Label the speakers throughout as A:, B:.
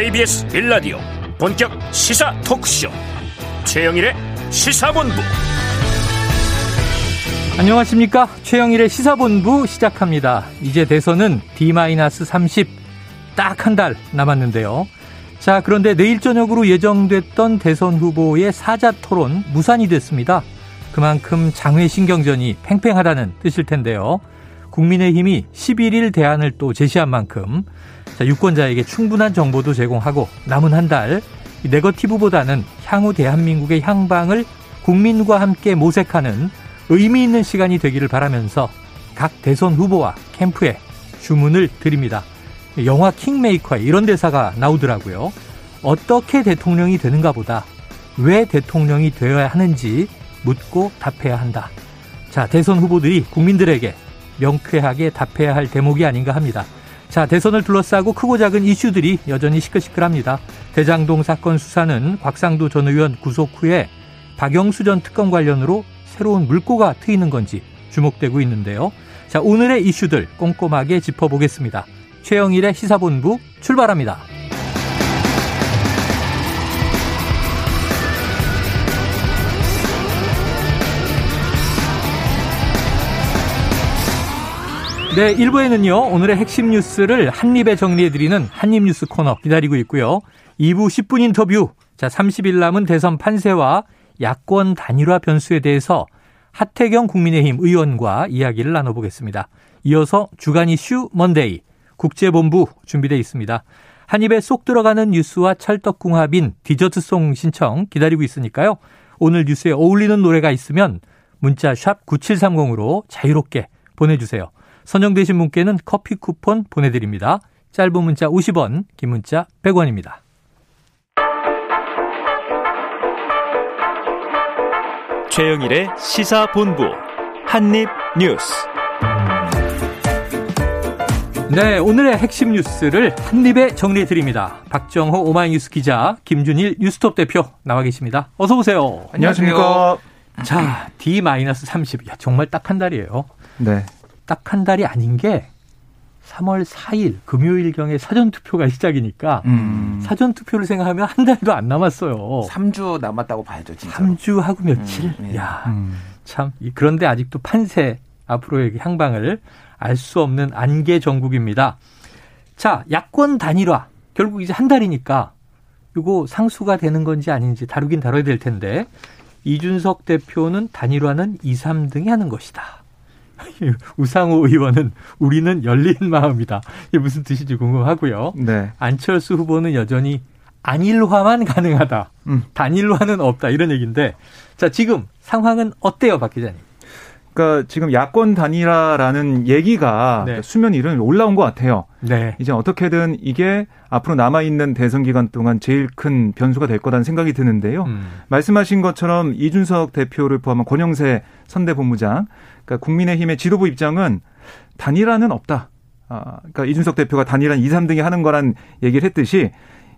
A: KBS 빌라디오 본격 시사 토크쇼. 최영일의 시사본부.
B: 안녕하십니까? 최영일의 시사본부 시작합니다. 이제 대선은 D-30 딱 한 달 남았는데요. 자 그런데 내일 저녁으로 예정됐던 대선 후보의 사자 토론 무산이 됐습니다. 그만큼 장외 신경전이 팽팽하다는 뜻일 텐데요. 국민의힘이 11일 대안을 또 제시한 만큼 자, 유권자에게 충분한 정보도 제공하고 남은 한 달 네거티브보다는 향후 대한민국의 향방을 국민과 함께 모색하는 의미 있는 시간이 되기를 바라면서 각 대선 후보와 캠프에 주문을 드립니다. 영화 킹메이커에 이런 대사가 나오더라고요. 어떻게 대통령이 되는가 보다 왜 대통령이 되어야 하는지 묻고 답해야 한다. 자, 대선 후보들이 국민들에게 명쾌하게 답해야 할 대목이 아닌가 합니다. 자, 대선을 둘러싸고 크고 작은 이슈들이 여전히 시끌시끌합니다. 대장동 사건 수사는 곽상도 전 의원 구속 후에 박영수 전 특검 관련으로 새로운 물꼬가 트이는 건지 주목되고 있는데요. 자, 오늘의 이슈들 꼼꼼하게 짚어보겠습니다. 최영일의 시사본부 출발합니다. 네, 1부에는요, 오늘의 핵심 뉴스를 한입에 정리해드리는 한입 뉴스 코너 기다리고 있고요. 2부 10분 인터뷰, 자, 30일 남은 대선 판세와 야권 단일화 변수에 대해서 하태경 국민의힘 의원과 이야기를 나눠보겠습니다. 이어서 주간 이슈 Monday, 국제본부 준비되어 있습니다. 한 입에 쏙 들어가는 뉴스와 찰떡궁합인 디저트song 신청 기다리고 있으니까요. 오늘 뉴스에 어울리는 노래가 있으면 문자 샵 9730으로 자유롭게 보내주세요. 선정되신 분께는 커피 쿠폰 보내드립니다. 짧은 문자 50원, 긴 문자 100원입니다.
A: 최영일의 시사본부 한입뉴스
B: 네, 오늘의 핵심 뉴스를 한입에 정리해 드립니다. 박정호 오마이뉴스 기자, 김준일 뉴스톱 대표 나와 계십니다. 어서 오세요.
C: 안녕하십니까.
B: 자, D-30. 야, 정말 딱 한 달이에요.
C: 네.
B: 딱 한 달이 아닌 게 3월 4일 금요일경에 사전투표가 시작이니까
C: 음.
B: 사전투표를 생각하면 한 달도 안 남았어요.
D: 3주 남았다고 봐야죠, 진짜.
B: 3주 하고 며칠?
D: 음, 네.
B: 야
C: 음.
B: 참. 이- 그런데 아직도 판세 앞으로의 향방을 알 수 없는 안개 정국입니다. 자, 야권 단일화. 결국 이제 한 달이니까 이거 상수가 되는 건지 아닌지 다루긴 다뤄야 될 텐데 이준석 대표는 단일화는 2, 3등이 하는 것이다. 우상호 의원은 우리는 열린 마음이다. 이게 무슨 뜻인지 궁금하고요.
C: 네.
B: 안철수 후보는 여전히 안일화만 가능하다.
C: 음.
B: 단일화는 없다. 이런 얘기인데. 자, 지금 상황은 어때요, 박 기자님?
C: 그러니까 지금 야권 단일화라는 얘기가
B: 네.
C: 수면 위로 올라온 것 같아요.
B: 네.
C: 이제 어떻게든 이게 앞으로 남아 있는 대선 기간 동안 제일 큰 변수가 될 거라는 생각이 드는데요.
B: 음.
C: 말씀하신 것처럼 이준석 대표를 포함한 권영세 선대본부장, 그러니까 국민의힘의 지도부 입장은 단일화는 없다. 아, 그러니까 이준석 대표가 단일화 2, 3등이 하는 거란 얘기를 했듯이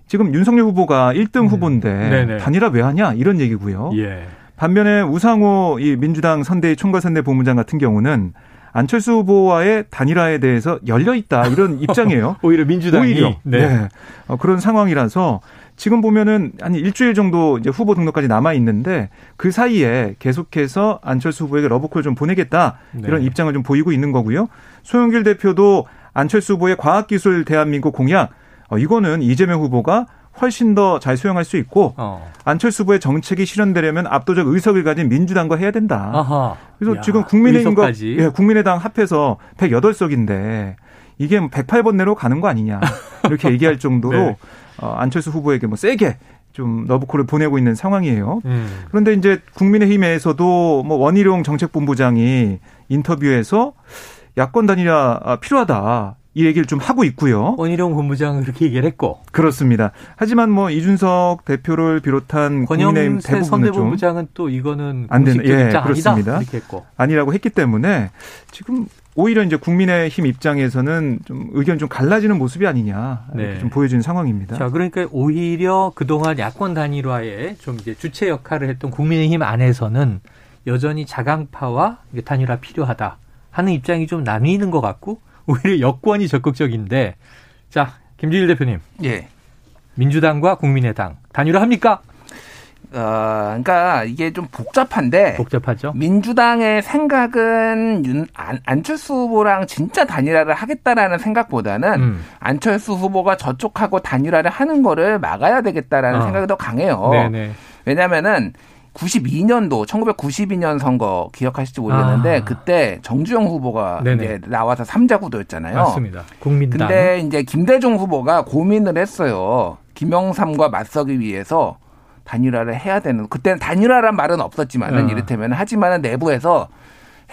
C: 지금 윤석열 후보가 1등 후보인데
B: 음. 네네.
C: 단일화 왜 하냐 이런 얘기고요.
B: 예.
C: 반면에 우상호 이 민주당 선대위 총괄선대 본부장 같은 경우는 안철수 후보와의 단일화에 대해서 열려 있다 이런 입장이에요.
B: 오히려 민주당이
C: 오히려
B: 네.
C: 네. 어, 그런 상황이라서 지금 보면은 한 일주일 정도 이제 후보 등록까지 남아 있는데 그 사이에 계속해서 안철수 후보에게 러브콜 좀 보내겠다
B: 네.
C: 이런 입장을 좀 보이고 있는 거고요. 소영길 대표도 안철수 후보의 과학기술 대한민국 공약 어, 이거는 이재명 후보가 훨씬 더 잘 수용할 수 있고
B: 어.
C: 안철수 후보의 정책이 실현되려면 압도적 의석을 가진 민주당과 해야 된다.
B: 아하.
C: 그래서
B: 야,
C: 지금 국민의힘과
B: 의석까지.
C: 예, 국민의당 합해서 108석인데 이게 뭐 108번 내로 가는 거 아니냐 이렇게 얘기할 정도로
B: 네.
C: 어, 안철수 후보에게 뭐 세게 좀 러브콜을 보내고 있는 상황이에요.
B: 음.
C: 그런데 이제 국민의힘에서도 뭐 원희룡 정책본부장이 인터뷰에서 야권 단일화 아, 필요하다 이 얘기를 좀 하고 있고요.
B: 원희룡 본부장은 그렇게 얘기를 했고
C: 그렇습니다. 하지만 뭐 이준석 대표를 비롯한
B: 권영세
C: 대부분은
B: 선대본부장은 또 이거는
C: 안 되는- 예,
B: 입장 아니다
C: 그렇습니다.
B: 이렇게 했고
C: 아니라고 했기 때문에 지금 오히려 이제 국민의힘 입장에서는 좀 의견 좀 갈라지는 모습이 아니냐 이렇게
B: 네.
C: 좀 보여지는 상황입니다.
B: 자 그러니까 오히려 그동안 야권 단일화에 좀 이제 주체 역할을 했던 국민의힘 안에서는 여전히 자강파와 단일화 필요하다 하는 입장이 좀 나뉘는 것 같고 오히려 여권이 적극적인데 자 김준일 대표님
D: 예.
B: 민주당과 국민의당 단일화합니까?
D: 어, 그러니까 이게 좀 복잡한데
B: 복잡하죠.
D: 민주당의 생각은 윤, 안, 안철수 후보랑 진짜 단일화를 하겠다라는 생각보다는
B: 음.
D: 안철수 후보가 저쪽하고 단일화를 하는 거를 막아야 되겠다라는
B: 어.
D: 생각이 더 강해요.
B: 네네.
D: 왜냐면은 92년도 1992년 선거 기억하실지 모르겠는데
B: 아.
D: 그때 정주영 후보가
B: 네네.
D: 이제 나와서 삼자 구도였잖아요.
B: 맞습니다. 국민당.
D: 근데 이제 김대중 후보가 고민을 했어요. 김영삼과 맞서기 위해서 단일화를 해야 되는 그때는 단일화란 말은 없었지만은
B: 어.
D: 이를테면 하지만은 내부에서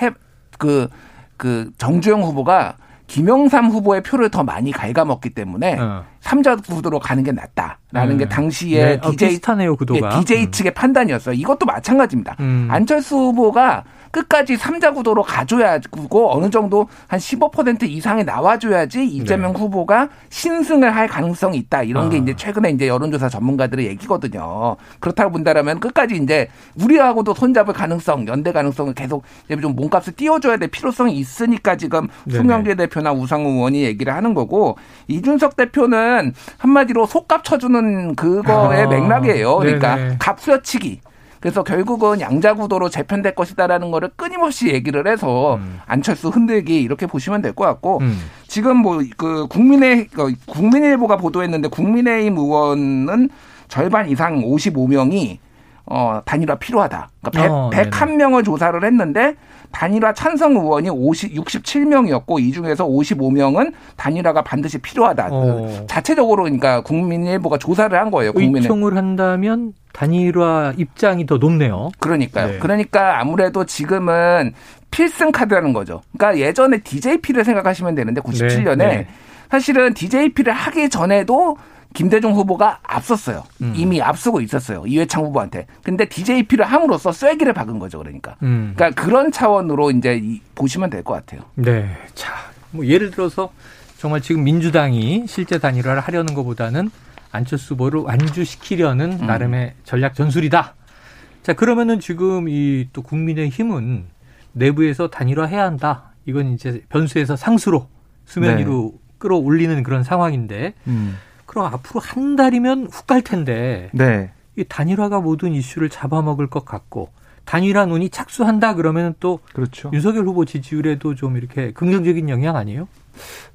D: 해그 그 정주영 후보가 김영삼 후보의 표를 더 많이 갉아먹기 때문에
B: 어.
D: 삼자 구도로 가는 게 낫다라는
B: 음.
D: 게 당시에
B: 네, 어,
D: DJ
B: 비슷하네요 구도가.
D: 예, DJ
B: 음.
D: 측의 판단이었어요. 이것도 마찬가지입니다.
B: 음.
D: 안철수 후보가 끝까지 삼자 구도로 가줘야 고 어느 정도 한 15% 이상이 나와줘야지 이재명 후보가 신승을 할 가능성이 있다. 이런 게
B: 네. 아.
D: 이제 최근에 이제 여론조사 전문가들의 얘기거든요. 그렇다고 본다라면 끝까지 이제 우리하고도 손잡을 가능성, 연대 가능성을 계속 좀 몸값을 띄워줘야 될 필요성이 있으니까 지금
B: 네네.
D: 송영길 대표나 우상호 의원이 얘기를 하는 거고 이준석 대표는 한마디로 속값 쳐주는 그거의
B: 아,
D: 맥락이에요. 그러니까
B: 네네.
D: 값 후려치기. 그래서 결국은 양자구도로 재편될 것이다라는 거를 끊임없이 얘기를 해서
B: 음.
D: 안철수 흔들기 이렇게 보시면 될 것 같고
B: 음.
D: 지금 뭐 그 국민의 그 국민일보가 보도했는데 국민의힘 의원은 절반 이상 55명이 어 단일화 필요하다. 그러니까
B: 어,
D: 100, 101명을 조사를 했는데 단일화 찬성 의원이 50 67명이었고 이 중에서 55명은 단일화가 반드시 필요하다.
B: 어.
D: 자체적으로 그러니까 국민일보가 조사를 한 거예요. 국민의
B: 의총을 한다면 단일화 입장이 더 높네요.
D: 그러니까요.
B: 네.
D: 그러니까 아무래도 지금은 필승 카드라는 거죠. 그러니까 예전에 DJP를 생각하시면 되는데 97년에
B: 네, 네.
D: 사실은 DJP를 하기 전에도 김대중 후보가 앞섰어요.
B: 음.
D: 이미 앞서고 있었어요. 이회창 후보한테. 근데 DJP를 함으로써 쐐기를 박은 거죠. 그러니까.
B: 음.
D: 그러니까 그런 차원으로 이제 이- 보시면 될 것 같아요.
B: 네. 자, 뭐 예를 들어서 정말 지금 민주당이 실제 단일화를 하려는 것보다는 안철수 후보를 완주시키려는
D: 음.
B: 나름의 전략 전술이다. 자, 그러면은 지금 이 또 국민의 힘은 내부에서 단일화해야 한다. 이건 이제 변수에서 상수로 수면
C: 네.
B: 위로 끌어올리는 그런 상황인데
C: 음.
B: 그럼 앞으로 한 달이면 훅 갈 텐데
C: 네.
B: 이 단일화가 모든 이슈를 잡아먹을 것 같고 단일화 논의 착수한다 그러면 또
C: 그렇죠.
B: 윤석열 후보 지지율에도 좀 이렇게 긍정적인 영향 아니에요?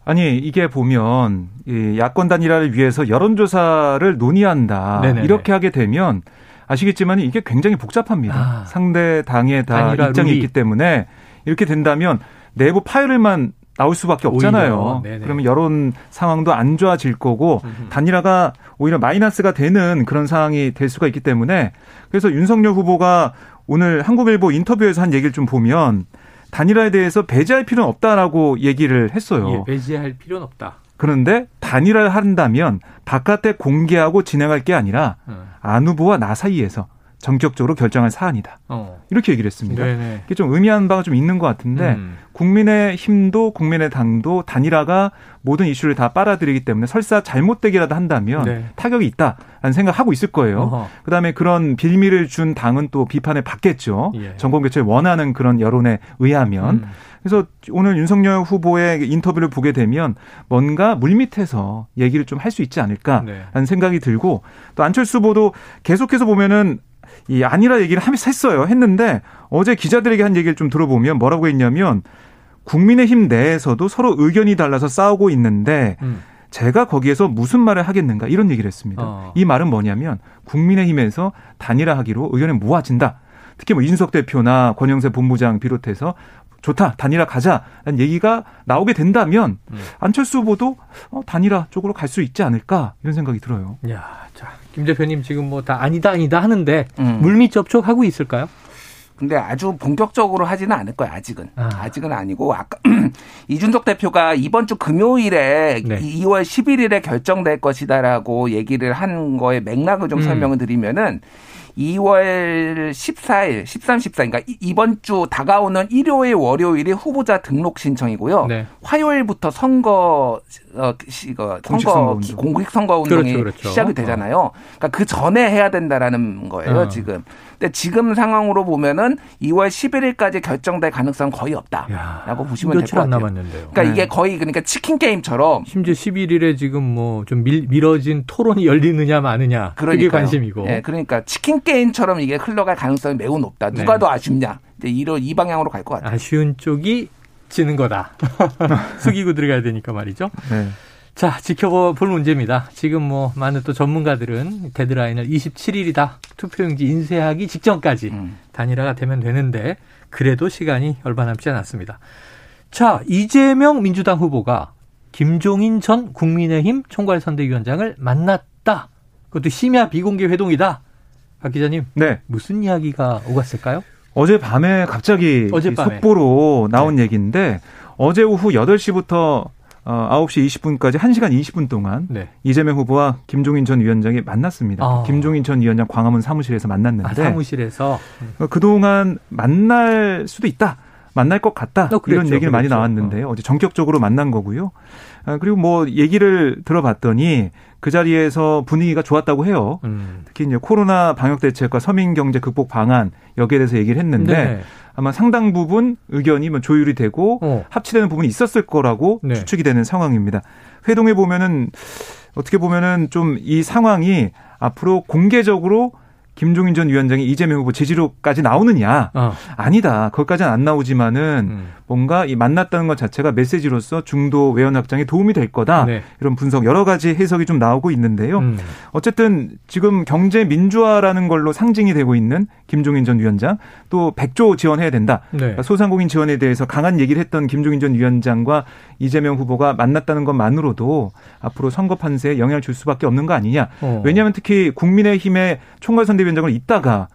C: 아니 이게 보면 이 야권 단일화를 위해서 여론조사를 논의한다
B: 네네네.
C: 이렇게 하게 되면 아시겠지만 이게 굉장히 복잡합니다.
B: 아.
C: 상대 당에 다 입장이
B: 룰이.
C: 있기 때문에 이렇게 된다면 내부 파열을만 나올 수밖에. 없잖아요. 그러면 여론 상황도 안 좋아질 거고
B: 음흠.
C: 단일화가 오히려 마이너스가 되는 그런 상황이 될 수가 있기 때문에 그래서 윤석열 후보가 오늘 한국일보 인터뷰에서 한 얘기를 좀 보면 단일화에 대해서 배제할 필요는 없다라고 얘기를 했어요.
B: 예, 배제할 필요는 없다.
C: 그런데 단일화를 한다면 바깥에 공개하고 진행할 게 아니라
B: 어.
C: 안 후보와 나 사이에서 전격적으로 결정할 사안이다.
B: 어.
C: 이렇게 얘기를 했습니다.
B: 네네.
C: 이게 좀 의미하는 바가 좀 있는 것 같은데
B: 음.
C: 국민의 힘도 국민의 당도 단일화가 모든 이슈를 다 빨아들이기 때문에 설사 잘못되기라도 한다면
B: 네.
C: 타격이 있다라는 생각하고 있을 거예요.
B: 어허.
C: 그다음에 그런 빌미를 준 당은 또 비판을 받겠죠.
B: 예.
C: 정권 교체를 원하는 그런 여론에 의하면
B: 음.
C: 그래서 오늘 윤석열 후보의 인터뷰를 보게 되면 뭔가 물밑에서 얘기를 좀 할 수 있지 않을까라는
B: 네.
C: 생각이 들고 또 안철수 후보도 계속해서 보면은 이 아니라 얘기를 하면서 했어요. 했는데 어제 기자들에게 한 얘기를 좀 들어보면 뭐라고 했냐면 국민의힘 내에서도 서로 의견이 달라서 싸우고 있는데
B: 음.
C: 제가 거기에서 무슨 말을 하겠는가 이런 얘기를 했습니다.
B: 어.
C: 이 말은 뭐냐면 국민의힘에서 단일화하기로 의견이 모아진다. 특히 뭐 이준석 대표나 권영세 본부장 비롯해서 좋다 단일화 가자라는 얘기가 나오게 된다면
B: 음.
C: 안철수 후보도 어, 단일화 쪽으로 갈 수 있지 않을까 이런 생각이 들어요.
B: 야, 자, 김 대표님 지금 뭐 다 아니다 아니다 하는데
D: 음.
B: 물밑 접촉하고 있을까요?
D: 근데 아주 본격적으로 하지는 않을 거예요. 아직은
B: 아.
D: 아. 직은 아니고 아까 이준석 대표가 이번 주 금요일에
B: 네.
D: 2월 11일에 결정될 것이다라고 얘기를 한 거에 맥락을 좀
B: 음.
D: 설명을 드리면은 2월 14일, 13, 14, 그러니까 이번 주 다가오는 일요일, 월요일이 후보자 등록 신청이고요. 네. 화요일부터 선거 어, 시, 어, 선거 공식 선거 운동이 그렇죠, 그렇죠. 시작이 되잖아요. 그러니까 그 전에 해야 된다라는 거예요, 어. 지금. 근데 지금 상황으로 보면은 2월 11일까지 결정될 가능성 은 거의 없다라고 야, 보시면 될 것 같아요.
B: 남았는데요.
D: 그러니까 네. 이게 거의 그러니까 치킨 게임처럼
B: 심지어 11일에 지금 뭐 좀 미뤄진 토론이 열리느냐 마느냐 그러니까요. 그게 관심이고.
D: 네, 그러니까 치킨 게임처럼 이게 흘러갈 가능성이 매우 높다. 누가 네. 더 아쉽냐? 이제 이런 이 방향으로 갈 것 같아요.
B: 아쉬운 쪽이 지는 거다. 숙이고 들어가야 되니까 말이죠. 네. 자, 지켜볼 문제입니다. 지금 뭐 많은 또 전문가들은 데드라인을 27일이다. 투표용지 인쇄하기 직전까지 음. 단일화가 되면 되는데 그래도 시간이 얼마 남지 않았습니다. 자, 이재명 민주당 후보가 김종인 전 국민의힘 총괄선대위원장을 만났다. 그것도 심야 비공개 회동이다. 박 기자님. 네. 무슨 이야기가 오갔을까요?
C: 어제 밤에 갑자기 어젯밤에. 속보로 나온 네. 얘기인데 어제 오후 8시부터 어, 9시 20분까지 1시간 20분 동안 네. 이재명 후보와 김종인 전 위원장이 만났습니다. 아. 김종인 전 위원장 광화문 사무실에서 만났는데
B: 아, 사무실에서
C: 어, 그동안 만날 수도 있다. 만날 것 같다. 어, 그랬죠, 이런 얘기를 그랬죠. 많이 나왔는데요. 어. 어제 전격적으로 만난 거고요. 아, 그리고 뭐 얘기를 들어봤더니 그 자리에서 분위기가 좋았다고 해요. 음. 특히 이제 코로나 방역 대책과 서민 경제 극복 방안 여기에 대해서 얘기를 했는데 네. 아마 상당 부분 의견이 뭐 조율이 되고 어. 합치되는 부분이 있었을 거라고 네. 추측이 되는 상황입니다. 회동에 보면은 어떻게 보면은 좀 이 상황이 앞으로 공개적으로 김종인 전 위원장이 이재명 후보 제지로까지 나오느냐? 어. 아니다. 거기까지는 안 나오지만은 음. 뭔가 이 만났다는 것 자체가 메시지로서 중도 외연 확장에 도움이 될 거다. 네. 이런 분석 여러 가지 해석이 좀 나오고 있는데요. 음. 어쨌든 지금 경제 민주화라는 걸로 상징이 되고 있는 김종인 전 위원장 또 100조 지원해야 된다. 네. 그러니까 소상공인 지원에 대해서 강한 얘기를 했던 김종인 전 위원장과 이재명 후보가 만났다는 것만으로도 앞으로 선거 판세에 영향을 줄 수밖에 없는 거 아니냐. 어. 왜냐하면 특히 국민의힘의 총괄선대 위원장을 있다가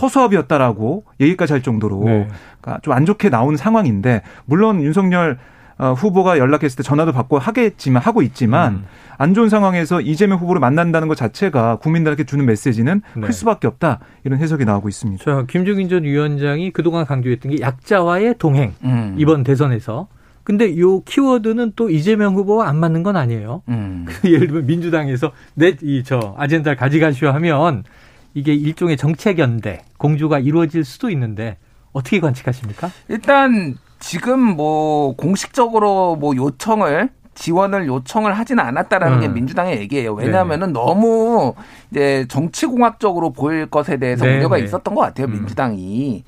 C: 허수아비였다라고 얘기까지 할 정도로 네. 그러니까 좀 안 좋게 나오는 상황인데 물론 윤석열 어, 후보가 연락했을 때 전화도 받고 하겠지만 하고 있지만 음. 안 좋은 상황에서 이재명 후보를 만난다는 것 자체가 국민들에게 주는 메시지는 네. 클 수밖에 없다 이런 해석이 나오고 있습니다.
B: 자, 김종인 전 위원장이 그동안 강조했던 게 약자와의 동행 음. 이번 대선에서 근데 요 키워드는 또 이재명 후보와 안 맞는 건 아니에요. 음. 예를 들면 민주당에서 내 이 저 아젠다를 가져가시오 하면 이게 일종의 정책 연대 공주가 이루어질 수도 있는데 어떻게 관측하십니까?
D: 일단 지금 뭐 공식적으로 뭐 요청을 지원을 요청을 하지는 않았다라는 음. 게 민주당의 얘기예요. 왜냐하면은 네. 너무 이제 정치공학적으로 보일 것에 대해서 네. 우려가 네. 있었던 것 같아요. 음. 민주당이.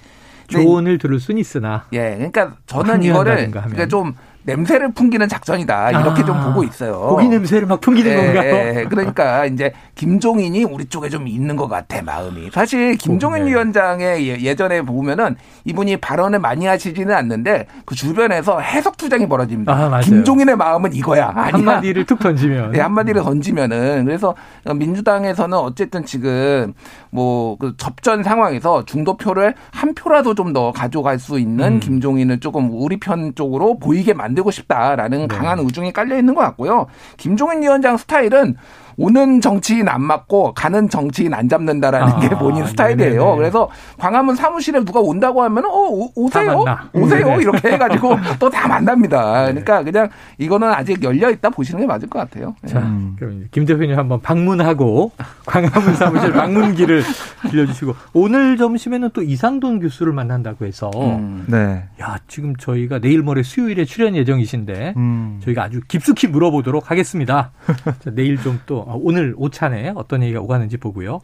B: 조언을 들을 수는 있으나.
D: 예, 그러니까 저는 이거를 그러니까 좀 냄새를 풍기는 작전이다 이렇게 아, 좀 보고 있어요.
B: 고기 냄새를 막 풍기는 네, 건가요?
D: 그러니까 이제 김종인이 우리 쪽에 좀 있는 것 같아 마음이. 사실 김종인 네. 위원장의 예, 예전에 보면은 이분이 발언을 많이 하시지는 않는데 그 주변에서 해석 투쟁이 벌어집니다. 아, 김종인의 마음은 이거야. 아니야.
B: 한마디를 툭 던지면.
D: 네, 한마디를 던지면은 그래서 민주당에서는 어쨌든 지금 뭐 그 접전 상황에서 중도표를 한 표라도 좀 더 가져갈 수 있는 음. 김종인을 조금 우리 편 쪽으로 보이게 만들 고 싶다라는 네. 강한 의중이 깔려 있는 것 같고요. 김종인 위원장 스타일은 오는 정치인 안 맞고 가는 정치인 안 잡는다라는 아, 게 본인 스타일이에요. 네네. 그래서 광화문 사무실에 누가 온다고 하면 어 오세요, 오세요 네네. 이렇게 해가지고 또 다 만납니다. 네. 그러니까 그냥 이거는 아직 열려 있다 보시는 게 맞을 것 같아요.
B: 자, 음. 그럼 김 대표님 한번 방문하고 광화문 사무실 방문기를 빌려주시고 오늘 점심에는 또 이상돈 교수를 만난다고 해서 음. 네. 야 지금 저희가 내일 모레 수요일에 출연 예정이신데 음. 저희가 아주 깊숙이 물어보도록 하겠습니다. 자, 내일 좀또 어, 오늘 오찬에 어떤 얘기가 오가는지 보고요.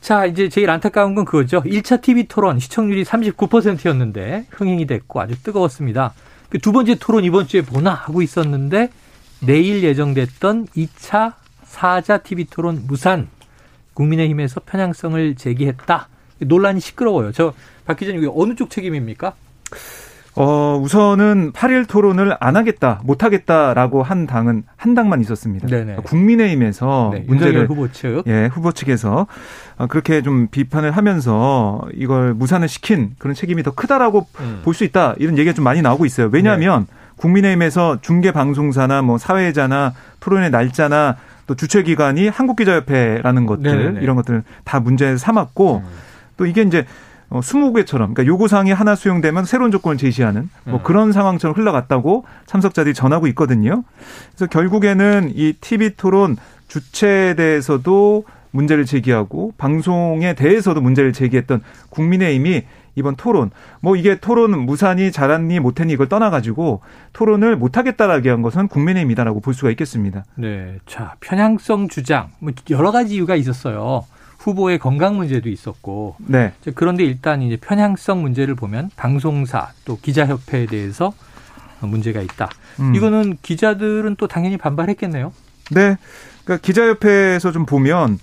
B: 자, 이제 제일 안타까운 건 그거죠. 1차 TV 토론 시청률이 39%였는데 흥행이 됐고 아주 뜨거웠습니다. 그두 번째 토론 이번 주에 보나 하고 있었는데 내일 예정됐던 2차 4자 TV 토론 무산 국민의힘에서 편향성을 제기했다. 논란이 시끄러워요. 저 박 기자님 어느 쪽 책임입니까?
C: 어, 우선은 8일 토론을 안 하겠다, 못 하겠다라고 한 당은 한 당만 있었습니다. 네네. 국민의힘에서 네, 문제를
B: 후보 측
C: 예, 후보 측에서 어, 그렇게 좀 비판을 하면서 이걸 무산을 시킨 그런 책임이 더 크다라고 음. 볼수 있다. 이런 얘기가 좀 많이 나오고 있어요. 왜냐하면 네. 국민의힘에서 중계 방송사나 뭐 사회자나 토론의 날짜나 또 주최 기관이 한국기자협회라는 것들
B: 네네네.
C: 이런 것들은 다 문제 삼았고
B: 음.
C: 또 이게 이제 어, 20개처럼 그러니까 요구사항이 하나 수용되면 새로운 조건을 제시하는 뭐
B: 음.
C: 그런 상황처럼 흘러갔다고 참석자들이 전하고 있거든요. 그래서 결국에는 이 TV 토론 주체에 대해서도 문제를 제기하고 방송에 대해서도 문제를 제기했던 국민의힘이 이번 토론 뭐 이게 토론 무산이 잘했니 못했니 이걸 떠나가지고 토론을 못하겠다라고 한 것은 국민의힘이다라고 볼 수가 있겠습니다.
B: 네. 자, 편향성 주장. 뭐 여러 가지 이유가 있었어요. 후보의 건강 문제도 있었고.
C: 네.
B: 자, 그런데 일단 이제 편향성 문제를 보면 방송사 또 기자협회에 대해서 문제가 있다.
C: 음.
B: 이거는 기자들은 또 당연히 반발했겠네요.
C: 네. 그러니까 기자협회에서 좀 보면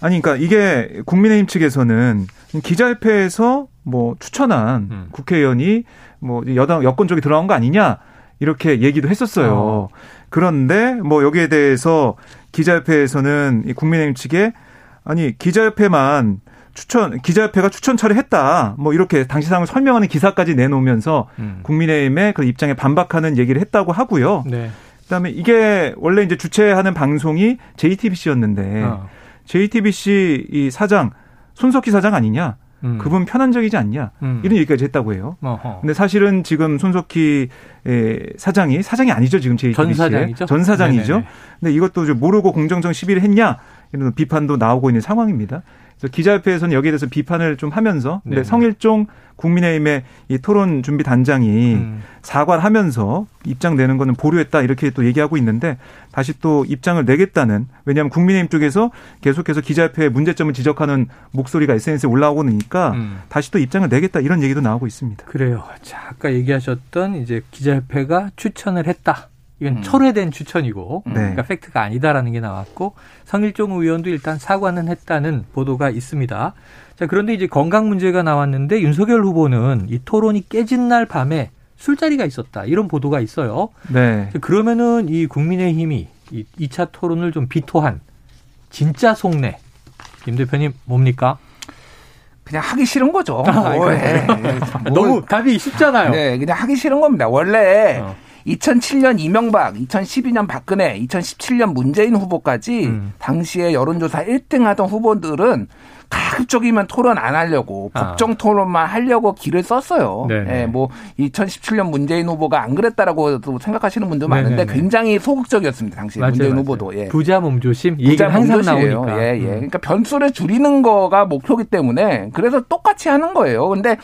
C: 아니 그러니까 이게 국민의힘 측에서는 기자협회에서 뭐 추천한
B: 음.
C: 국회의원이 뭐 여당 여권 쪽에 들어간 거 아니냐 이렇게 얘기도 했었어요.
B: 어.
C: 그런데 뭐 여기에 대해서 기자협회에서는 이 국민의힘 측에 아니 기자협회만 추천 기자협회가 추천 처리했다 뭐 이렇게 당시 상황을 설명하는 기사까지 내놓으면서
B: 음.
C: 국민의힘의 그 입장에 반박하는 얘기를 했다고 하고요.
B: 네.
C: 그다음에 이게 원래 이제 주최하는 방송이 JTBC였는데
B: 어.
C: JTBC 이 사장 손석희 사장 아니냐?
B: 음.
C: 그분 편한적이지 않냐?
B: 음.
C: 이런 얘기까지 했다고 해요.
B: 어허.
C: 근데 사실은 지금 손석희 에, 사장이 사장이 아니죠 지금 JTBC
B: 전 사장이죠?
C: 전 사장이죠.
B: 네네네.
C: 근데 이것도 좀 모르고 공정정 시비를 했냐 이런 비판도 나오고 있는 상황입니다. 그래서 기자협회에서는 여기에 대해서 비판을 좀 하면서 근데
B: 네네.
C: 성일종 국민의힘의 이 토론 준비 단장이
B: 음.
C: 사과를 하면서 입장 내는 거는 보류했다 이렇게 또 얘기하고 있는데 다시 또 입장을 내겠다는 왜냐하면 국민의힘 쪽에서 계속해서 기자협회의 문제점을 지적하는 목소리가 SNS에 올라오고 니까
B: 음.
C: 다시 또 입장을 내겠다 이런 얘기도 나오고 있습니다.
B: 그래요. 자, 아까 얘기하셨던 이제 기자협회가 추천을 했다. 이건
D: 음.
B: 철회된 추천이고,
C: 네.
B: 그러니까 팩트가 아니다라는 게 나왔고, 성일종 의원도 일단 사과는 했다는 보도가 있습니다. 자, 그런데 이제 건강 문제가 나왔는데 윤석열 후보는 이 토론이 깨진 날 밤에 술자리가 있었다. 이런 보도가 있어요.
C: 네.
B: 자, 그러면은 이 국민의힘이 이 2차 토론을 좀 비토한 진짜 속내. 김 대표님 뭡니까?
D: 그냥 하기 싫은 거죠.
B: 아,
D: 뭐? 예, 예. 뭐,
B: 너무 답이 쉽잖아요.
D: 네, 그냥 하기 싫은 겁니다. 원래
B: 어.
D: 2007년 이명박, 2012년 박근혜, 2017년 문재인 후보까지
B: 음.
D: 당시에 여론조사 1등 하던 후보들은 가급적이면 토론 안 하려고
B: 아.
D: 국정 토론만 하려고 길을 썼어요.
B: 네네.
D: 예, 뭐 2017년 문재인 후보가 안 그랬다라고 또 생각하시는 분도 많은데
B: 네네네.
D: 굉장히 소극적이었습니다. 당시
B: 맞아요,
D: 문재인
B: 맞아요.
D: 후보도. 예.
B: 부자 몸조심 이
D: 부자
B: 항상
D: 몸조시예요.
B: 나오니까.
D: 예, 예.
B: 음.
D: 그러니까 변수를 줄이는 거가 목표기 때문에 그래서 똑같이 하는 거예요. 근데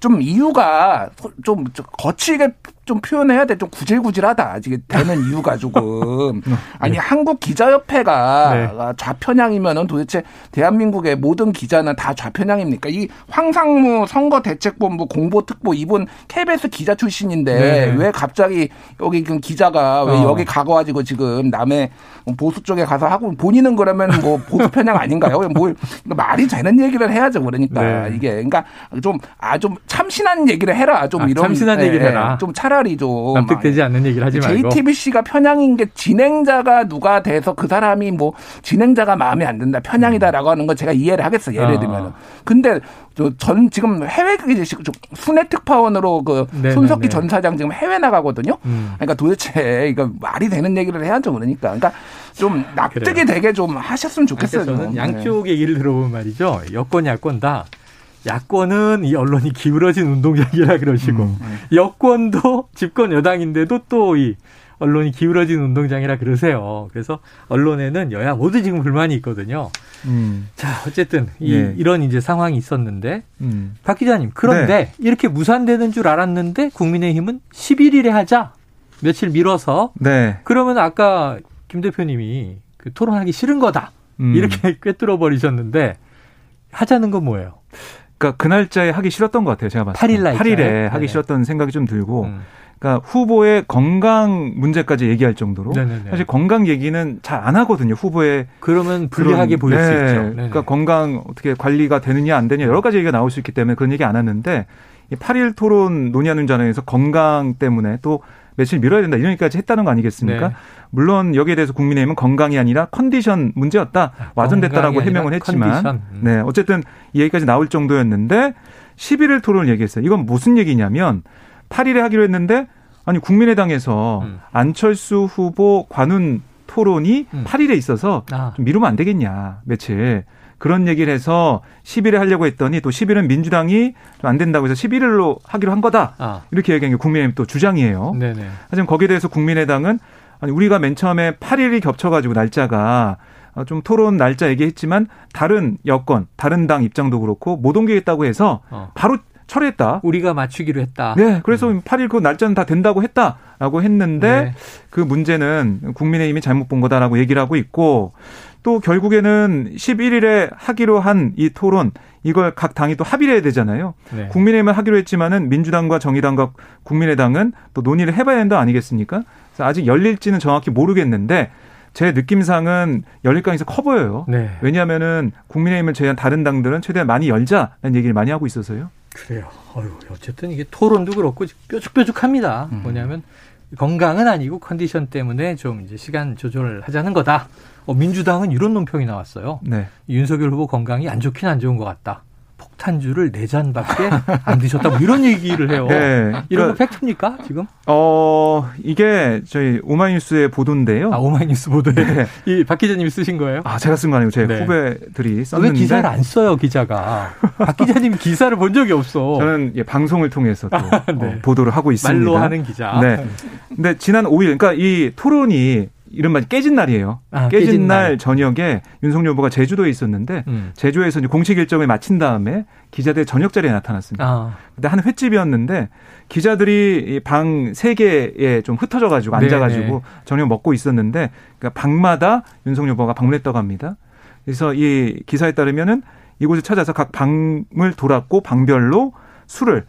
D: 좀 이유가 좀 거칠게 좀 표현해야 돼. 좀 구질구질하다. 이게 되는 이유가 조금. 아니, 한국 기자협회가
B: 네.
D: 좌편향이면은 도대체 대한민국의 모든 기자는 다 좌편향입니까? 이 황상무 선거대책본부 공보특보 이분 KBS 기자 출신인데
B: 네.
D: 왜 갑자기 여기 그 기자가 왜
B: 어.
D: 여기 가가지고 지금 남의 보수 쪽에 가서 하고 본인은 그러면 뭐 보수 편향 아닌가요? 뭘 말이 되는 얘기를 해야죠. 그러니까
B: 네.
D: 이게 그러니까 좀 아 좀 참신한 얘기를 해라. 좀
B: 아,
D: 이런
B: 참신한 얘기를
D: 예,
B: 해라.
D: 좀 차라리 좀
B: 납득되지 않는 얘기를 하지 말고.
D: JTBC가 편향인 게 진행자가 누가 돼서 그 사람이 뭐 진행자가 마음에 안 든다 편향이다라고 하는 건 제가 이해를 하겠 어 예를
B: 아.
D: 들면은 근데 저전 지금 해외 기자 순회 특파원으로 그
B: 네네네.
D: 손석희 전 사장 지금 해외 나가거든요.
B: 음.
D: 그러니까 도대체 이거 말이 되는 얘기를 해야죠 그러니까 그러니까 좀 납득이
B: 그래요.
D: 되게 좀 하셨으면 좋겠어요.
B: 저는
D: 좀. 네.
B: 양쪽 얘기를 들어보면 말이죠. 여권, 야권 다. 야권은 이 언론이 기울어진 운동장이라 그러시고,
C: 음.
B: 여권도 집권 여당인데도 또이 언론이 기울어진 운동장이라 그러세요. 그래서 언론에는 여야 모두 지금 불만이 있거든요.
C: 음.
B: 자, 어쨌든 이,
C: 예.
B: 이런 이제 상황이 있었는데,
C: 음.
B: 박 기자님, 그런데
C: 네.
B: 이렇게 무산되는 줄 알았는데 국민의힘은 11일에 하자. 며칠 미뤄서
C: 네.
B: 그러면 아까 김 대표님이 그 토론하기 싫은 거다.
C: 음.
B: 이렇게 꿰뚫어 버리셨는데 하자는 건 뭐예요?
C: 그러니까 그 날짜에 하기 싫었던 것 같아요. 제가 봤을 때.
B: 8일 날짜에?
C: 8일에 하기
B: 네네.
C: 싫었던 생각이 좀 들고
B: 음.
C: 그러니까 후보의 건강 문제까지 얘기할 정도로
B: 네네네.
C: 사실 건강 얘기는 잘 안 하거든요. 후보의
B: 그러면 불리하게 보일 수
C: 네.
B: 있죠. 네네.
C: 그러니까 건강 어떻게 관리가 되느냐 안 되느냐 여러 가지 얘기가 나올 수 있기 때문에 그런 얘기 안 하는데 이 8일 토론 논의하는 자리에서 건강 때문에 또 며칠 미뤄야 된다 이런 얘기까지 했다는 거 아니겠습니까?
B: 네.
C: 물론 여기에 대해서 국민의힘은 건강이 아니라 컨디션 문제였다 와전됐다라고
B: 건강이 아니라
C: 해명을 했지만.
B: 음.
C: 네 어쨌든 이 얘기까지 나올 정도였는데 11일 토론을 얘기했어요. 이건 무슨 얘기냐면 8일에 하기로 했는데 아니 국민의당에서
B: 음.
C: 안철수 후보 관훈 토론이
B: 음.
C: 8일에 있어서
B: 아.
C: 좀 미루면 안 되겠냐 며칠 그런 얘기를 해서 10일에 하려고 했더니 또 10일은 민주당이 좀안 된다고 해서 11일로 하기로 한 거다
B: 아.
C: 이렇게 얘기한 게 국민의힘 또 주장이에요.
B: 네네.
C: 하지만 거기에 대해서 국민의당은 아니 우리가 맨 처음에 8일이 겹쳐가지고 날짜가 어, 좀 토론 날짜 얘기했지만 다른 여건, 다른 당 입장도 그렇고 못 옮기겠다고 해서
B: 어.
C: 바로 철회했다.
B: 우리가 맞추기로 했다.
C: 네, 그래서 8일 그 날짜는 다 된다고 했다라고 했는데
B: 네.
C: 그 문제는 국민의힘이 잘못 본 거다라고 얘기를 하고 있고 또 결국에는 11일에 하기로 한 이 토론 이걸 각 당이 또 합의를 해야 되잖아요.
B: 네.
C: 국민의힘은 하기로 했지만은 민주당과 정의당과 국민의당은 또 논의를 해봐야 된다 아니겠습니까? 그래서 아직 열릴지는 정확히 모르겠는데 제 느낌상은 열릴 가능성이 커 보여요.
B: 네.
C: 왜냐하면은 국민의힘을 제외한 다른 당들은 최대한 많이 열자라는 얘기를 많이 하고 있어서요.
B: 그래요. 어휴, 어쨌든 이게 토론도 그렇고 뾰족뾰족합니다.
C: 음.
B: 뭐냐면 건강은 아니고 컨디션 때문에 좀 이제 시간 조절을 하자는 거다. 어, 민주당은 이런 논평이 나왔어요.
C: 네.
B: 윤석열 후보 건강이 안 좋긴 안 좋은 것 같다. 폭탄주를 네 잔밖에 안 드셨다. 뭐 이런 얘기를 해요.
C: 네.
B: 이런 거
C: 그러니까,
B: 팩트입니까 지금?
C: 어, 이게 저희 오마이뉴스의 보도인데요.
B: 아 오마이뉴스 보도에
C: 네.
B: 이박 기자님이 쓰신 거예요?
C: 아, 제가 쓴 거 아니고 제
B: 네.
C: 후배들이
B: 왜
C: 썼는데
B: 기사를 안 써요 기자가? 박 기자님 기사를 본 적이 없어.
C: 저는 예, 방송을 통해서 또
B: 네.
C: 어, 보도를 하고 있습니다.
B: 말로 하는 기자.
C: 네. 근데 지난 5일, 그러니까 이 토론이 이른바 깨진 날이에요.
B: 아,
C: 깨진,
B: 깨진
C: 날,
B: 날.
C: 저녁에 윤석열 후보가 제주도에 있었는데
B: 음.
C: 제주에서 공식 일정을 마친 다음에 기자들 저녁 자리에 나타났습니다.
B: 아,
C: 근데 한 횟집이었는데 기자들이 방 세 개에 좀 흩어져 가지고 앉아 가지고
B: 네네.
C: 저녁 먹고 있었는데 그러니까 방마다 윤석열 후보가 방문했다고 합니다. 그래서 이 기사에 따르면은 이곳을 찾아서 각 방을 돌았고 방별로 술을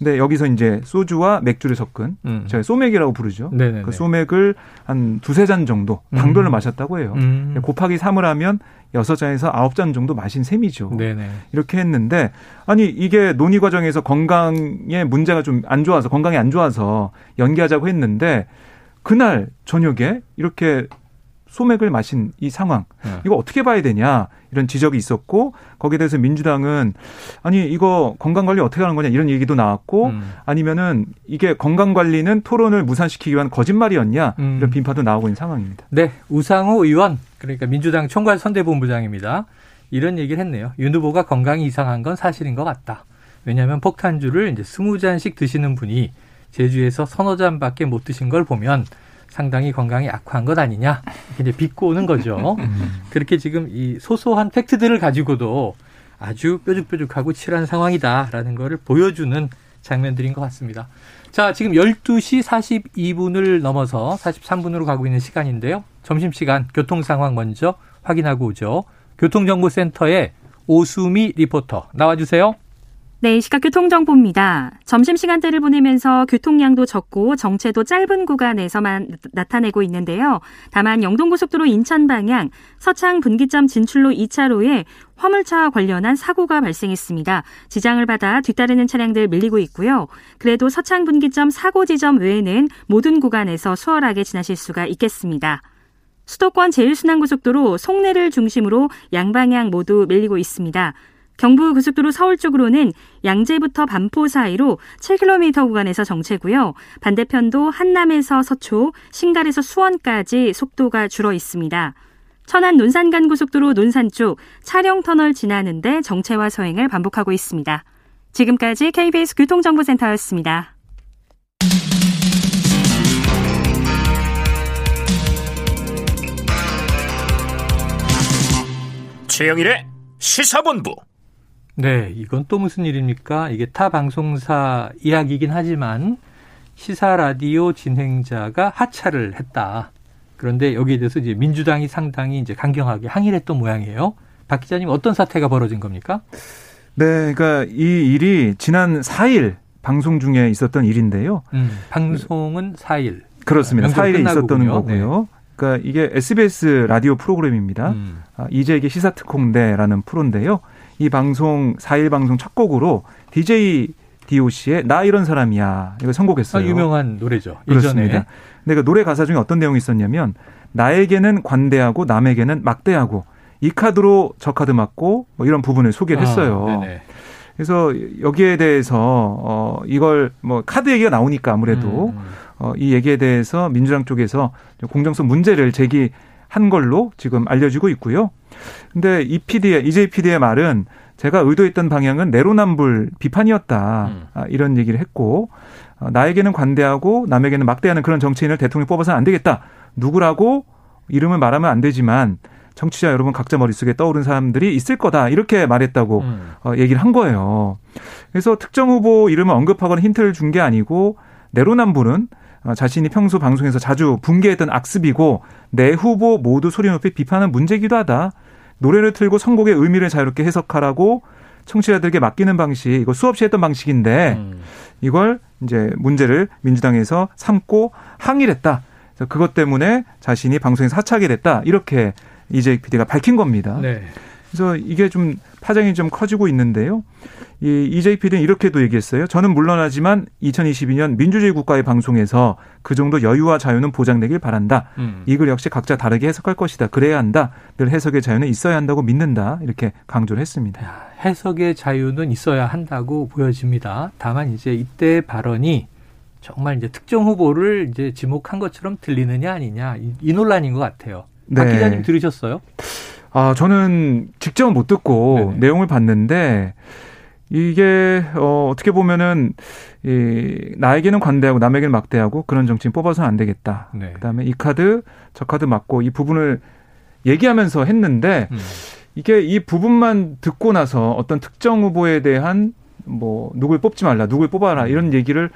C: 근데 여기서 이제 소주와 맥주를 섞은
B: 음.
C: 저희 소맥이라고 부르죠.
B: 네네네.
C: 그 소맥을 한 두세 잔 정도 방별로
B: 음.
C: 마셨다고 해요.
B: 음.
C: 곱하기 3을 하면 여섯 잔에서 아홉 잔 정도 마신 셈이죠.
B: 네네.
C: 이렇게 했는데 아니 이게 논의 과정에서 건강에 문제가 좀 안 좋아서 건강이 안 좋아서 연기하자고 했는데 그날 저녁에 이렇게 소맥을 마신 이 상황
B: 네.
C: 이거 어떻게 봐야 되냐 이런 지적이 있었고 거기에 대해서 민주당은 아니 이거 건강 관리 어떻게 하는 거냐 이런 얘기도 나왔고
B: 음.
C: 아니면은 이게 건강 관리는 토론을 무산시키기 위한 거짓말이었냐
B: 음.
C: 이런 빈파도 나오고 있는 상황입니다.
B: 네, 우상호 의원, 그러니까 민주당 총괄 선대본부장입니다. 이런 얘기를 했네요. 윤 후보가 건강이 이상한 건 사실인 것 같다. 왜냐하면 폭탄주를 이제 스무 잔씩 드시는 분이 제주에서 서너 잔밖에 못 드신 걸 보면 상당히 건강이 악화한 것 아니냐 이렇게 이제 비꼬는 거죠. 그렇게 지금 이 소소한 팩트들을 가지고도 아주 뾰족뾰족하고 칠한 상황이다라는 거를 보여주는 장면들인 것 같습니다. 자, 지금 12시 42분을 넘어서 43분으로 가고 있는 시간인데요. 점심시간 교통 상황 먼저 확인하고 오죠. 교통정보센터의 오수미 리포터 나와주세요.
E: 네, 시각 교통정보입니다. 점심시간대를 보내면서 교통량도 적고 정체도 짧은 구간에서만 나타내고 있는데요. 다만 영동고속도로 인천 방향 서창 분기점 진출로 2차로에 화물차와 관련한 사고가 발생했습니다. 지장을 받아 뒤따르는 차량들 밀리고 있고요. 그래도 서창 분기점 사고 지점 외에는 모든 구간에서 수월하게 지나실 수가 있겠습니다. 수도권 제일순환고속도로 송내를 중심으로 양방향 모두 밀리고 있습니다. 경부고속도로 서울 쪽으로는 양재부터 반포 사이로 7km 구간에서 정체고요. 반대편도 한남에서 서초, 신갈에서 수원까지 속도가 줄어 있습니다. 천안 논산 간 고속도로 논산 쪽 차량 터널 지나는데 정체와 서행을 반복하고 있습니다. 지금까지 KBS 교통정보센터였습니다.
A: 최영일의 시사본부.
B: 네, 이건 또 무슨 일입니까? 이게 타 방송사 이야기이긴 하지만 시사 라디오 진행자가 하차를 했다. 그런데 여기에 대해서 이제 민주당이 상당히 이제 강경하게 항의를 했던 모양이에요. 박 기자님 어떤 사태가 벌어진 겁니까?
C: 네, 그러니까 이 일이 지난 4일 방송 중에 있었던 일인데요.
B: 음, 방송은 4일.
C: 그렇습니다.
B: 명절
C: 4일에
B: 끝나고군요.
C: 있었던 거고요. 그러니까 이게 SBS 라디오 프로그램입니다.
B: 음.
C: 아, 이재익의 시사특공대라는 프로인데요. 이 방송 4일 방송 첫 곡으로 DJ DOC의 나 이런 사람이야 이거
B: 아,
C: 선곡했어요.
B: 유명한 노래죠.
C: 그렇습니다.
B: 예전에.
C: 근데 그 노래 가사 중에 어떤 내용이 있었냐면 나에게는 관대하고 남에게는 막대하고 이 카드로 저 카드 맞고 뭐 이런 부분을 소개를 했어요.
B: 아.
C: 그래서 여기에 대해서 어 이걸 뭐 카드 얘기가 나오니까 아무래도
B: 음.
C: 어, 이 얘기에 대해서 민주당 쪽에서 좀 공정성 문제를 제기한 한 걸로 지금 알려지고 있고요. 근데 이 PD의 이제 PD의 말은 제가 의도했던 방향은 내로남불 비판이었다 음. 아, 이런 얘기를 했고 어, 나에게는 관대하고 남에게는 막대하는 그런 정치인을 대통령 뽑아서는 안 되겠다. 누구라고 이름을 말하면 안 되지만 정치자 여러분 각자 머릿속에 떠오른 사람들이 있을 거다. 이렇게 말했다고 음. 어, 얘기를 한 거예요. 그래서 특정 후보 이름을 언급하거나 힌트를 준 게 아니고 내로남불은 어, 자신이 평소 방송에서 자주 붕괴했던 악습이고 내 후보 모두 소리 높이 비판은 문제기도 하다. 노래를 틀고 선곡의 의미를 자유롭게 해석하라고 청취자들에게 맡기는 방식, 이거 수없이 했던 방식인데 음. 이걸 이제 문제를 민주당에서 삼고 항의를 했다. 그래서 그것 때문에 자신이 방송에서 하차하게 됐다. 이렇게 이재익 PD가 밝힌 겁니다. 네. 그래서 이게 좀 파장이 좀 커지고 있는데요. 이 PD는 이렇게도 얘기했어요. 저는 물론하지만 2022년 민주주의 국가의 방송에서 그 정도 여유와 자유는 보장되길 바란다. 음. 이걸 역시 각자 다르게 해석할 것이다. 그래야 한다. 늘 해석의 자유는 있어야 한다고 믿는다. 이렇게 강조를 했습니다.
B: 해석의 자유는 있어야 한다고 보여집니다. 다만 이제 이때 발언이 정말 이제 특정 후보를 이제 지목한 것처럼 들리느냐 아니냐 이, 이 논란인 것 같아요. 네. 박 기자님 들으셨어요?
C: 아 저는 직접 못 듣고 네네. 내용을 봤는데 이게 어 어떻게 보면은 이 나에게는 관대하고 남에게는 막대하고 그런 정치인 뽑아서는 안 되겠다. 네. 그다음에 이 카드 저 카드 맞고 이 부분을 얘기하면서 했는데 음. 이게 이 부분만 듣고 나서 어떤 특정 후보에 대한 뭐 누굴 뽑지 말라, 누굴 뽑아라 이런 얘기를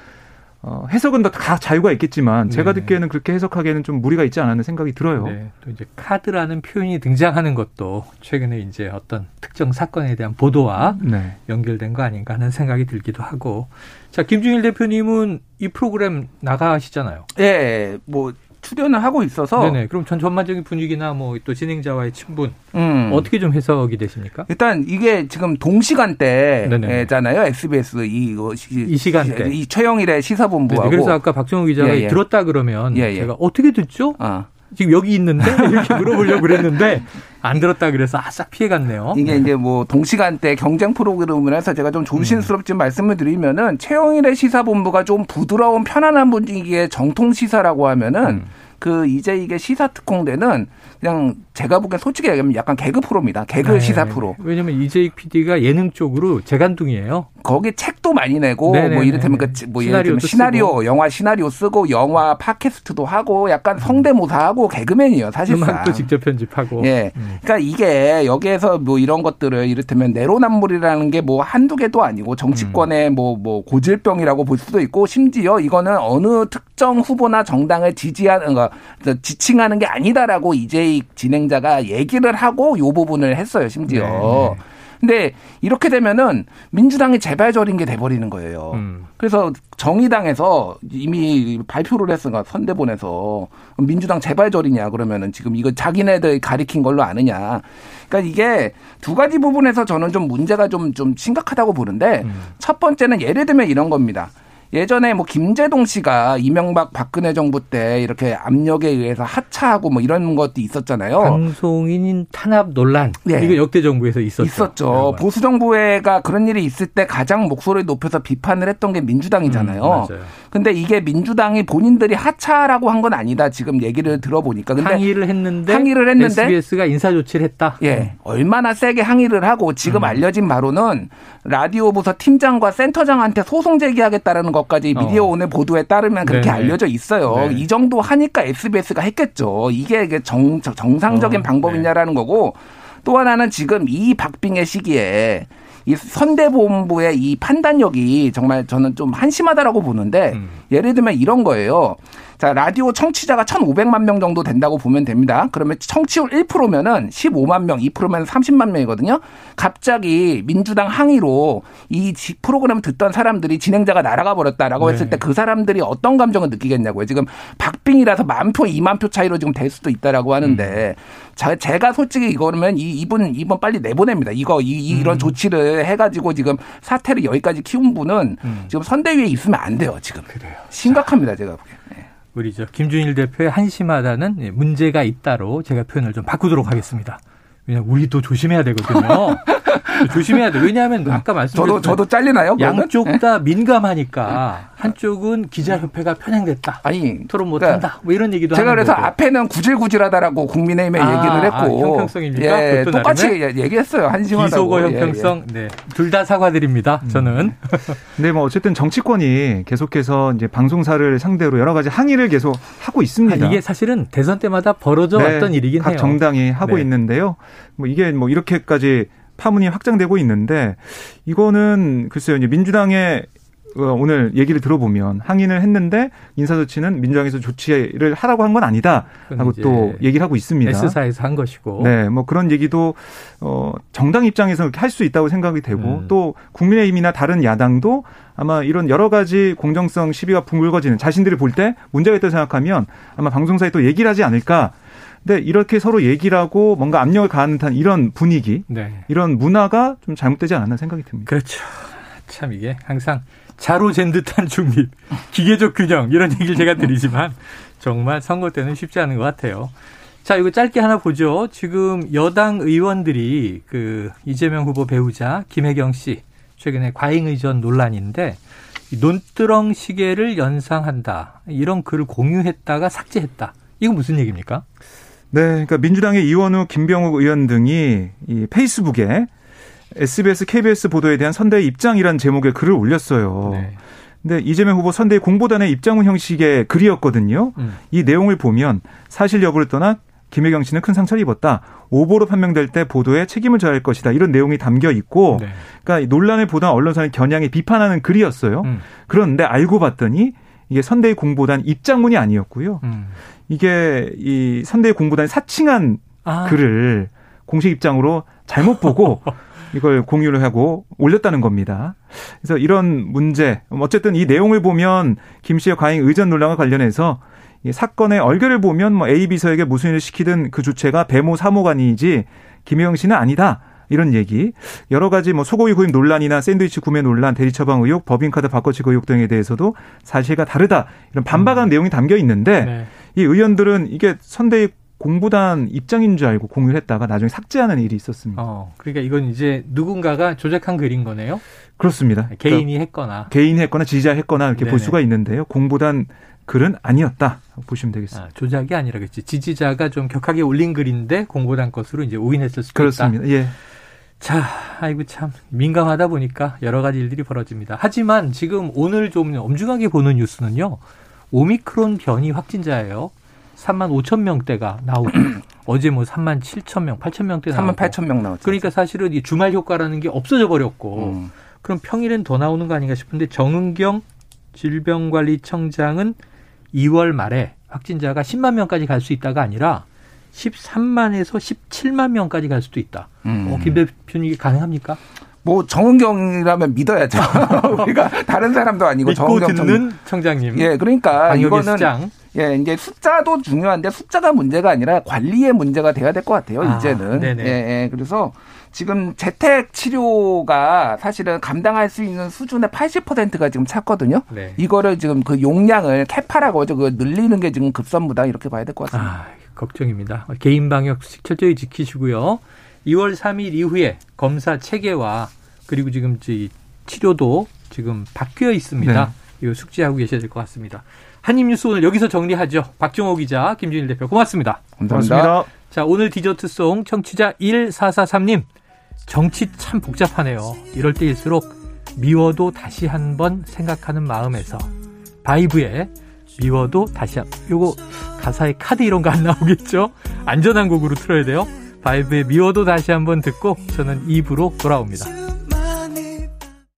C: 어, 해석은 다 자유가 있겠지만 제가 네. 듣기에는 그렇게 해석하기에는 좀 무리가 있지 않았는 생각이 들어요. 네.
B: 또 이제 카드라는 표현이 등장하는 것도 최근에 이제 어떤 특정 사건에 대한 보도와 네. 연결된 거 아닌가 하는 생각이 들기도 하고. 자, 김준일 대표님은 이 프로그램 나가시잖아요.
D: 예, 뭐 출연을 하고 있어서
B: 네네. 그럼 전 전반적인 분위기나 뭐 또 진행자와의 친분 음. 어떻게 좀 해석이 되십니까?
D: 일단 이게 지금 동시간대잖아요. SBS 이,
B: 이 시간대
D: 이 최영일의 시사본부하고
B: 네네. 그래서 아까 박정우 기자가 예, 예. 들었다 그러면 예, 예. 제가 어떻게 듣죠? 아. 지금 여기 있는데 이렇게 물어보려고 그랬는데 안 들었다 그래서 아싹 피해갔네요.
D: 이게 네. 이제 뭐 동시간대 경쟁 프로그램을 해서 제가 좀 조심스럽지 음. 말씀을 드리면은 최영일의 시사본부가 좀 부드러운 편안한 분위기의 정통 시사라고 하면은 음. 그 이제 이게 시사 특공대는 그냥 제가 보기엔 솔직히 얘기하면 약간 개그 프로입니다. 개그 네. 시사 프로.
B: 왜냐면 이재익 PD가 예능 쪽으로 재간둥이에요.
D: 거기 책도 많이 내고 네네네. 뭐 이를테면 그뭐 예를 들면 시나리오 쓰고. 영화 시나리오 쓰고 영화 팟캐스트도 하고 약간 성대모사하고 개그맨이에요 사실상.
B: 음악도 직접 편집하고.
D: 예. 음. 그러니까 이게 여기에서 뭐 이런 것들을 이를테면 내로남불이라는 게 뭐 한두 개도 아니고 정치권의 뭐뭐 음. 뭐 고질병이라고 볼 수도 있고 심지어 이거는 어느 특정 후보나 정당을 지지하는 거 지칭하는 게 아니다라고 이재익 진행자가 얘기를 하고 요 부분을 했어요 심지어. 네. 네. 근데 이렇게 되면은 민주당이 재발절인 게 돼버리는 거예요. 음. 그래서 정의당에서 이미 발표를 했으니까 선대본에서 민주당 재발절이냐 그러면은 지금 이거 자기네들 가리킨 걸로 아느냐. 그러니까 이게 두 가지 부분에서 저는 좀 문제가 좀, 좀 심각하다고 보는데 음. 첫 번째는 예를 들면 이런 겁니다. 예전에 뭐 김재동 씨가 이명박 박근혜 정부 때 이렇게 압력에 의해서 하차하고 뭐 이런 것도 있었잖아요.
B: 방송인 탄압 논란. 네. 이거 역대 정부에서 있었죠.
D: 있었죠. 보수 정부가 그런 일이 있을 때 가장 목소리를 높여서 비판을 했던 게 민주당이잖아요. 음, 맞아요. 근데 이게 민주당이 본인들이 하차라고 한 건 아니다. 지금 얘기를 들어보니까. 근데
B: 항의를 했는데
D: 항의를 했는데
B: SBS가 인사 조치를 했다.
D: 예. 얼마나 세게 항의를 하고 지금 음. 알려진 바로는 라디오 부서 팀장과 센터장한테 소송 제기하겠다라는 것까지 미디어 어. 오늘 보도에 따르면 그렇게 네네. 알려져 있어요. 네. 이 정도 하니까 SBS가 했겠죠. 이게 정, 정상적인 어. 방법이냐라는 네. 거고 또 하나는 지금 이 박빙의 시기에 이 선대본부의 이 판단력이 정말 저는 좀 한심하다라고 보는데 음. 예를 들면 이런 거예요. 자, 라디오 청취자가 1,500만 명 정도 된다고 보면 됩니다. 그러면 청취율 1%면은 15만 명, 2%면 30만 명이거든요. 갑자기 민주당 항의로 이 프로그램 듣던 사람들이 진행자가 날아가 버렸다라고 네. 했을 때 그 사람들이 어떤 감정을 느끼겠냐고요. 지금 박빙이라서 만 표, 2만 표 차이로 지금 될 수도 있다라고 하는데 음. 자, 제가 솔직히 이거면 이 이분 이번 빨리 내보냅니다. 이거 이, 이런 음. 조치를 해가지고 지금 사태를 여기까지 키운 분은 음. 지금 선대위에 있으면 안 돼요. 지금 그래요. 심각합니다. 제가 보기에. 네.
B: 우리 저 김준일 대표의 한심하다는 예, 문제가 있다로 제가 표현을 좀 바꾸도록 하겠습니다. 왜냐면 우리도 조심해야 되거든요. 조심해야 돼. 왜냐하면 아까 말씀드린
D: 저도 저도 잘리나요?
B: 양쪽 다 민감하니까 한쪽은 기자협회가 편향됐다.
D: 아니
B: 토론 못한다. 그러니까 뭐 이런 얘기도
D: 제가 그래서
B: 거고.
D: 앞에는 구질구질하다라고 국민의힘에
B: 아,
D: 얘기를 했고
B: 아, 형평성입니까?
D: 예, 똑같이
B: 나름의?
D: 얘기했어요. 한심하다고.
B: 비속어
D: 예, 예.
B: 형평성. 네. 둘 다 사과드립니다. 저는.
C: 근데 뭐 어쨌든 정치권이 계속해서 이제 방송사를 상대로 여러 가지 항의를 계속 하고 있습니다.
B: 아, 이게 사실은 대선 때마다 벌어져
C: 네,
B: 왔던 일이긴
C: 각
B: 해요.
C: 정당이 하고
B: 네.
C: 있는데요. 뭐 이게 뭐 이렇게까지 파문이 확장되고 있는데 이거는 글쎄요 이제 민주당의 어, 오늘 얘기를 들어보면 항의를 했는데 인사조치는 민주당에서 조치를 하라고 한 건 아니다라고
B: 그건 이제
C: 또 얘기를 하고 있습니다.
B: S사에서 한 것이고.
C: 네, 뭐 그런 얘기도 어 정당 입장에서 할수 있다고 생각이 되고
B: 음.
C: 또 국민의힘이나 다른 야당도 아마 이런 여러 가지 공정성 시비가 붕글거지는 자신들이 볼 때 문제가 있다고 생각하면 아마 방송사에 또 얘기를 하지 않을까. 근데 이렇게 서로 얘기를 하고 뭔가 압력을 가하는 듯한 이런 분위기,
B: 네.
C: 이런 문화가 좀 잘못되지 않았나 생각이 듭니다.
B: 그렇죠. 참 이게 항상 자로 잰 듯한 중립, 기계적 균형 이런 얘기를 제가 드리지만 정말 선거 때는 쉽지 않은 것 같아요. 자, 이거 짧게 하나 보죠. 지금 여당 의원들이 그 이재명 후보 배우자 김혜경 씨 최근에 과잉 의전 논란인데 이 논두렁 시계를 연상한다 이런 글을 공유했다가 삭제했다. 이거 무슨 얘기입니까?
C: 네, 그러니까 민주당의 이원우, 김병욱 의원 등이 이 페이스북에 SBS, KBS 보도에 대한 선대의 입장이란 제목의 글을 올렸어요.
B: 네.
C: 근데 이재명 후보 선대의 공보단의 입장문 형식의 글이었거든요.
B: 음.
C: 이 내용을 보면 사실 여부를 떠나 김혜경 씨는 큰 상처를 입었다. 오보로 판명될 때 보도에 책임을 져야 할 것이다. 이런 내용이 담겨 있고,
B: 네.
C: 그러니까 이 논란을 보던 언론사는 겨냥해 비판하는 글이었어요.
B: 음.
C: 그런데 알고 봤더니 이게 선대의 공보단 입장문이 아니었고요.
B: 음.
C: 이게 이 선대의 공보단이 사칭한
B: 아,
C: 글을 공식 입장으로 잘못 보고 이걸 공유를 하고 올렸다는 겁니다. 그래서 이런 문제, 어쨌든 이 내용을 보면 김 씨의 과잉 의전 논란과 관련해서 이 사건의 얼결을 보면 뭐 A, B서에게 무슨 일을 시키든 그 주체가 배모 사모관이지 김혜영 씨는 아니다. 이런 얘기. 여러 가지 뭐 소고기 구입 논란이나 샌드위치 구매 논란, 대리 처방 의혹, 법인카드 바꿔치기 의혹 등에 대해서도 사실과 다르다. 이런 반박하는 내용이 담겨 있는데
B: 네.
C: 이 의원들은 이게 선대의 공보단 입장인 줄 알고 공유를 했다가 나중에 삭제하는 일이 있었습니다.
B: 어, 그러니까 이건 이제 누군가가 조작한 글인 거네요.
C: 그렇습니다. 그러니까
B: 개인이 했거나.
C: 개인이 했거나 지지자 했거나 이렇게
B: 네네.
C: 볼 수가 있는데요. 공보단 글은 아니었다 보시면 되겠습니다.
B: 아, 조작이 아니라 그렇지. 지지자가 좀 격하게 올린 글인데 공보단 것으로 이제 오인했을 수도 있다.
C: 그렇습니다. 예.
B: 자, 아이고 참 민감하다 보니까 여러 가지 일들이 벌어집니다. 하지만 지금 오늘 좀 엄중하게 보는 뉴스는요. 오미크론 변이 확진자예요. 3만 5천 명대가 나오고 어제 뭐 3만 7천 명, 8천 명대 나오고
D: 3만 8천 명 나왔죠.
B: 그러니까 사실은 이 주말 효과라는 게 없어져 버렸고
D: 음.
B: 그럼 평일엔 더 나오는 거 아닌가 싶은데 정은경 질병관리청장은 2월 말에 확진자가 10만 명까지 갈 수 있다가 아니라 13만에서 17만 명까지 갈 수도 있다.
D: 음.
B: 어, 김 대표님 이게 가능합니까?
D: 뭐 정은경이라면 믿어야죠. 우리가 다른 사람도 아니고
B: 믿고
D: 정은경 청-
B: 듣는 청장님.
D: 예, 그러니까 이거는
B: 수장.
D: 예, 이제 숫자도 중요한데 숫자가 문제가 아니라 관리의 문제가 돼야 될 것 같아요.
B: 아,
D: 이제는.
B: 네네.
D: 예, 예. 그래서 지금 재택 치료가 사실은 감당할 수 있는 수준의 80%가 지금 찼거든요.
B: 네.
D: 이거를 지금 그 용량을 캐파라고 하죠. 그 늘리는 게 지금 급선무다 이렇게 봐야 될 것 같습니다.
B: 아, 걱정입니다. 개인 방역식 철저히 지키시고요. 2월 3일 이후에 검사 체계와 그리고 지금 이 치료도 지금 바뀌어 있습니다.
C: 네.
B: 이거 숙지하고 계셔야 될 것 같습니다. 한입뉴스 오늘 여기서 정리하죠. 박정호 기자, 김준일 대표 고맙습니다.
D: 감사합니다.
C: 고맙습니다.
B: 자, 오늘 디저트송 청취자 1443님. 정치 참 복잡하네요. 이럴 때일수록 미워도 다시 한번 생각하는 마음에서 바이브의 미워도 다시 한 요거 가사에 카드 이런 거 안 나오겠죠? 안전한 곡으로 틀어야 돼요. 바이브의 미워도 다시 한번 듣고 저는 2부로 돌아옵니다.